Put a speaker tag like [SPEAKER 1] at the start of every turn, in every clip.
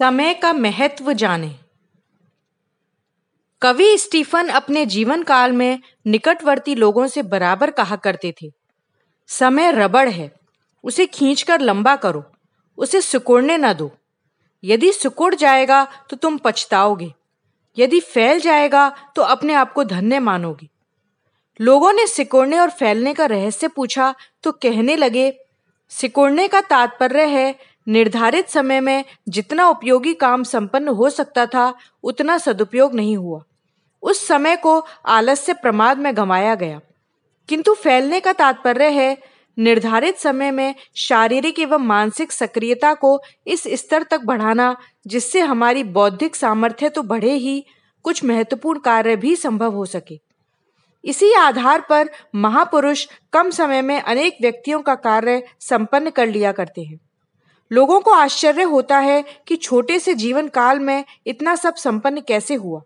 [SPEAKER 1] समय का महत्व जाने। कवि स्टीफन अपने जीवन काल में निकटवर्ती लोगों से बराबर कहा करते थे। समय रबड़ है, उसे खींचकर लंबा करो, उसे सिकुड़ने न दो। यदि सिकुड़ जाएगा तो तुम पछताओगे, यदि फैल जाएगा तो अपने आप को धन्य मानोगे। लोगों ने सिकुड़ने और फैलने का रहस्य पूछा तो कहने लगे, सिकुड़ने का तात्पर्य है निर्धारित समय में जितना उपयोगी काम संपन्न हो सकता था, उतना सदुपयोग नहीं हुआ। उस समय को आलस्य प्रमाद में गंवाया गया। किंतु फैलने का तात्पर्य है, निर्धारित समय में शारीरिक एवं मानसिक सक्रियता को इस स्तर तक बढ़ाना, जिससे हमारी बौद्धिक सामर्थ्य तो बढ़े ही, कुछ महत्वपूर्ण कार्य भी संभव हो सके। इसी आधार पर महापुरुष कम समय में अनेक व्यक्तियों का कार्य संपन्न कर लिया करते हैं। लोगों को आश्चर्य होता है कि छोटे से जीवन काल में इतना सब संपन्न कैसे हुआ।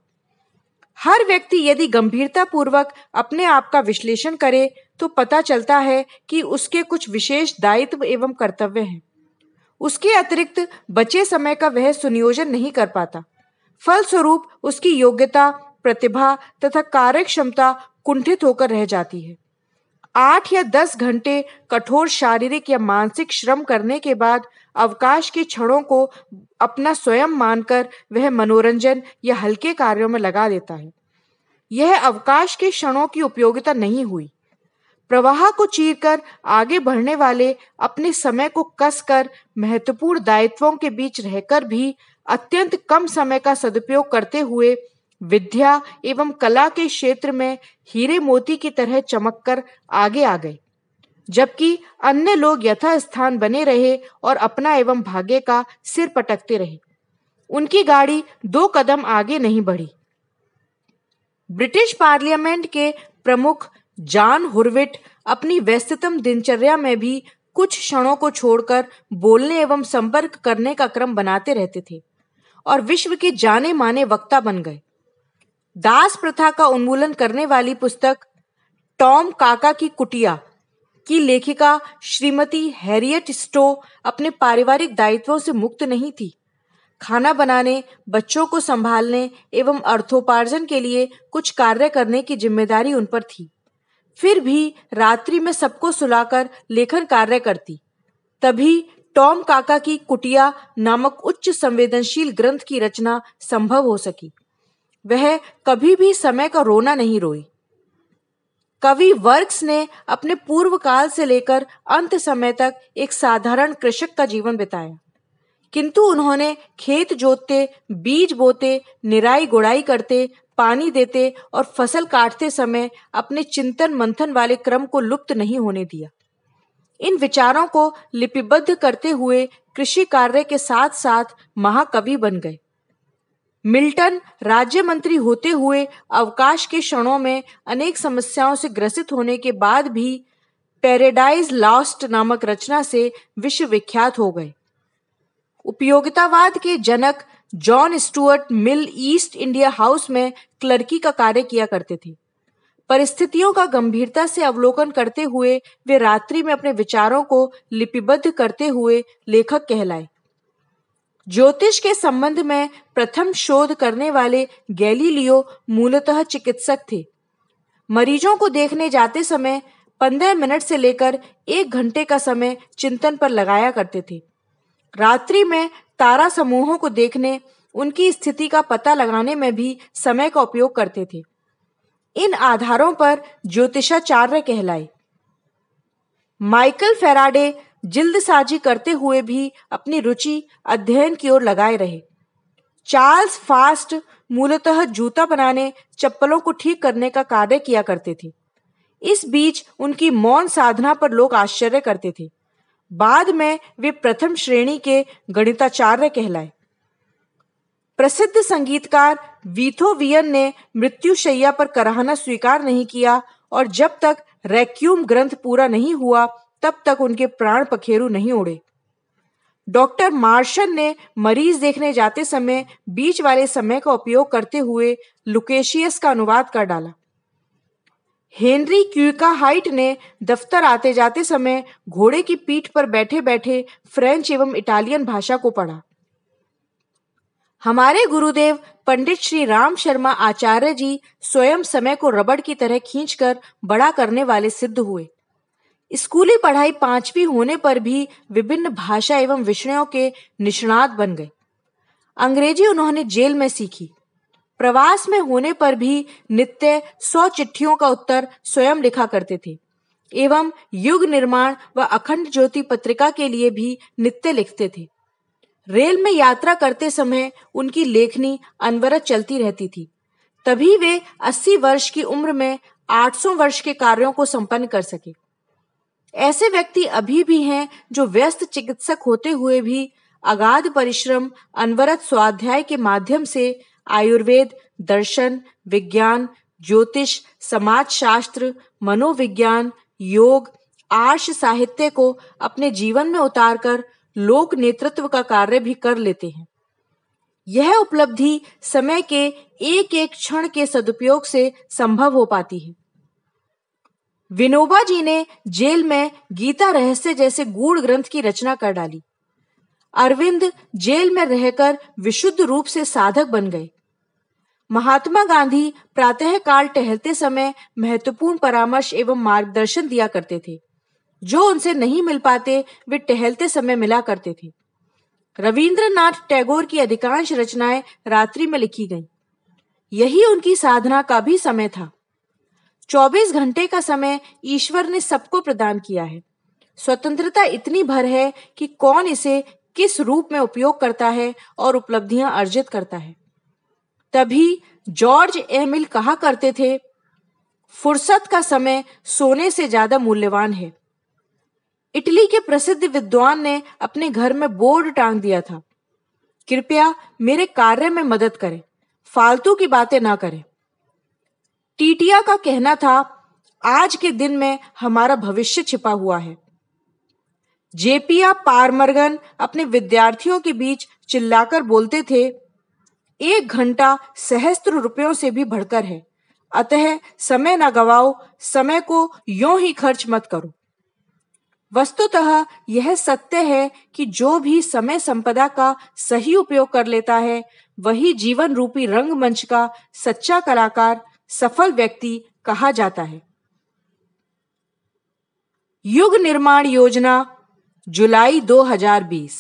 [SPEAKER 1] हर व्यक्ति यदि गंभीरता पूर्वक अपने आप का विश्लेषण करे तो पता चलता है कि उसके कुछ विशेष दायित्व एवं कर्तव्य हैं। उसके अतिरिक्त बचे समय का वह सुनियोजन नहीं कर पाता। फलस्वरूप उसकी योग्यता, प्रतिभा तथा कार्य क्षमता कुंठित होकर रह जाती है। आठ या दस घंटे कठोर शारीरिक या मानसिक श्रम करने के बाद अवकाश के क्षणों को अपना स्वयं मानकर वह मनोरंजन या हल्के कार्यों में लगा देता है। यह अवकाश के क्षणों की उपयोगिता नहीं हुई। प्रवाह को चीरकर आगे बढ़ने वाले अपने समय को कसकर महत्वपूर्ण दायित्वों के बीच रहकर भी अत्यंत कम समय का सदुपयोग करते हुए विद्या एवं कला के क्षेत्र में हीरे मोती की तरह चमककर आगे आ गए जबकि अन्य लोग यथा स्थान बने रहे और अपना एवं भाग्य का सिर पटकते रहे। उनकी गाड़ी दो कदम आगे नहीं बढ़ी। ब्रिटिश पार्लियामेंट के प्रमुख जॉन हुरविट अपनी व्यस्ततम दिनचर्या में भी कुछ क्षणों को छोड़कर बोलने एवं संपर्क करने का क्रम बनाते रहते थे और विश्व के जाने माने वक्ता बन गए। दास प्रथा का उन्मूलन करने वाली पुस्तक टॉम काका की कुटिया की लेखिका श्रीमती हैरियट स्टो अपने पारिवारिक दायित्वों से मुक्त नहीं थी। खाना बनाने, बच्चों को संभालने एवं अर्थोपार्जन के लिए कुछ कार्य करने की ज़िम्मेदारी उन पर थी। फिर भी रात्रि में सबको सुलाकर लेखन कार्य करती। तभी टॉम काका की कुटिया नामक उच्च संवेदनशील ग्रंथ की रचना संभव हो सकी। वह कभी भी समय का रोना नहीं रोई। कवि वर्क्स ने अपने पूर्व काल से लेकर अंत समय तक एक साधारण कृषक का जीवन बिताया। किंतु उन्होंने खेत जोतते, बीज बोते, निराई गुड़ाई करते, पानी देते और फ़सल काटते समय अपने चिंतन मंथन वाले क्रम को लुप्त नहीं होने दिया। इन विचारों को लिपिबद्ध करते हुए कृषि कार्य के साथ साथ महाकवि बन गए। मिल्टन राज्य मंत्री होते हुए अवकाश के क्षणों में अनेक समस्याओं से ग्रसित होने के बाद भी पैराडाइज लॉस्ट नामक रचना से विश्व विख्यात हो गए। उपयोगितावाद के जनक John Stuart Mill East India House में क्लर्की का कार्य किया करते थे। परिस्थितियों का गंभीरता से अवलोकन करते हुए वे रात्रि में अपने विचारों को लिपिबद्ध करते हुए लेखक कहलाए। ज्योतिष के संबंध में प्रथम शोध करने वाले गैलीलियो मूलतः चिकित्सक थे। मरीजों को देखने जाते समय पंद्रह मिनट से लेकर एक घंटे का समय चिंतन पर लगाया करते थे। रात्रि में तारा समूहों को देखने, उनकी स्थिति का पता लगाने में भी समय का उपयोग करते थे। इन आधारों पर ज्योतिषाचार्य कहलाए। माइकल फेराडे जिल्दसाजी करते हुए भी अपनी रुचि अध्ययन की ओर लगाए रहे। चार्ल्स फास्ट मूलतः जूता बनाने, चप्पलों को ठीक करने का कार्य किया करते थे। इस बीच उनकी मौन साधना पर लोग आश्चर्य करते थे। बाद में वे प्रथम श्रेणी के गणिताचार्य कहलाए। प्रसिद्ध संगीतकार वीथोवियन ने मृत्युशैया पर कराहना स्वीकार नहीं किया और जब तक रैक्यूम ग्रंथ पूरा नहीं हुआ तब तक उनके प्राण पखेरु नहीं उड़े। डॉक्टर मार्शन ने मरीज़ देखने जाते समय बीच वाले समय का उपयोग करते हुए लुकेशियस का अनुवाद कर डाला। हेनरी क्यूका हाइट ने दफ्तर आते जाते समय घोड़े की पीठ पर बैठे बैठे फ्रेंच एवं इटालियन भाषा को पढ़ा। हमारे गुरुदेव पंडित श्री राम शर्मा आचार्य जी स्वयं समय को रबड़ की तरह खींचकर बड़ा करने वाले सिद्ध हुए। स्कूली पढ़ाई पांचवी होने पर भी विभिन्न भाषा एवं विषयों के निष्णात बन गए। अंग्रेज़ी उन्होंने जेल में सीखी। प्रवास में होने पर भी नित्य सौ चिट्ठियों का उत्तर स्वयं लिखा करते थे, एवं युग निर्माण व अखंड ज्योति पत्रिका के लिए भी नित्य लिखते थे। रेल में यात्रा करते समय उनकी लेखनी अनवरत चलती रहती थी। तभी वे 80 वर्ष की उम्र में 800 वर्ष के कार्यों को संपन्न कर सके। ऐसे व्यक्ति अभी भी हैं जो व्यस्त चिकित्सक होते हुए भी अगाध परिश्रम, अनवरत स्वाध्याय के माध्यम से आयुर्वेद, दर्शन, विज्ञान, ज्योतिष समाज शास्त्र मनोविज्ञान, योग, आर्ष साहित्य को अपने जीवन में उतारकर लोक नेतृत्व का कार्य भी कर लेते हैं। यह उपलब्धि समय के एक एक क्षण के सदुपयोग से संभव हो पाती है। विनोबा जी ने जेल में गीता रहस्य जैसे गूढ़ ग्रंथ की रचना कर डाली। अरविंद जेल में रहकर विशुद्ध रूप से साधक बन गए। महात्मा गांधी प्रातः काल टहलते समय महत्वपूर्ण परामर्श एवं मार्गदर्शन दिया करते थे। जो उनसे नहीं मिल पाते, वे टहलते समय मिला करते थे। रविंद्रनाथ टैगोर की अधिकांश रचनाएँ रात्रि में लिखी गईं। यही उनकी साधना का भी समय था। 24 घंटे का समय ईश्वर ने सबको प्रदान किया है। स्वतंत्रता इतनी भर है कि कौन इसे किस रूप में उपयोग करता है और उपलब्धियाँ अर्जित करता है। तभी जॉर्ज एमिल कहा करते थे, फुर्सत का समय सोने से ज़्यादा मूल्यवान है। इटली के प्रसिद्ध विद्वान ने अपने घर में बोर्ड टांग दिया था, कृपया मेरे कार्य में मदद करें, फालतू की बातें ना करें। टीटिया का कहना था, आज के दिन में हमारा भविष्य छिपा हुआ है। जेपिया पारमर्गन अपने विद्यार्थियों के बीच चिल्लाकर बोलते थे, एक घंटा सहस्त्र रुपयों से भी बढ़कर है। अतः समय न गवाओ, समय को यों ही खर्च मत करो। वस्तुतः यह सत्य है कि जो भी समय संपदा का सही उपयोग कर लेता है, वही जीवन रूपी रंगमंच का सच्चा कलाकार सफल व्यक्ति कहा जाता है। युग निर्माण योजना जुलाई 2020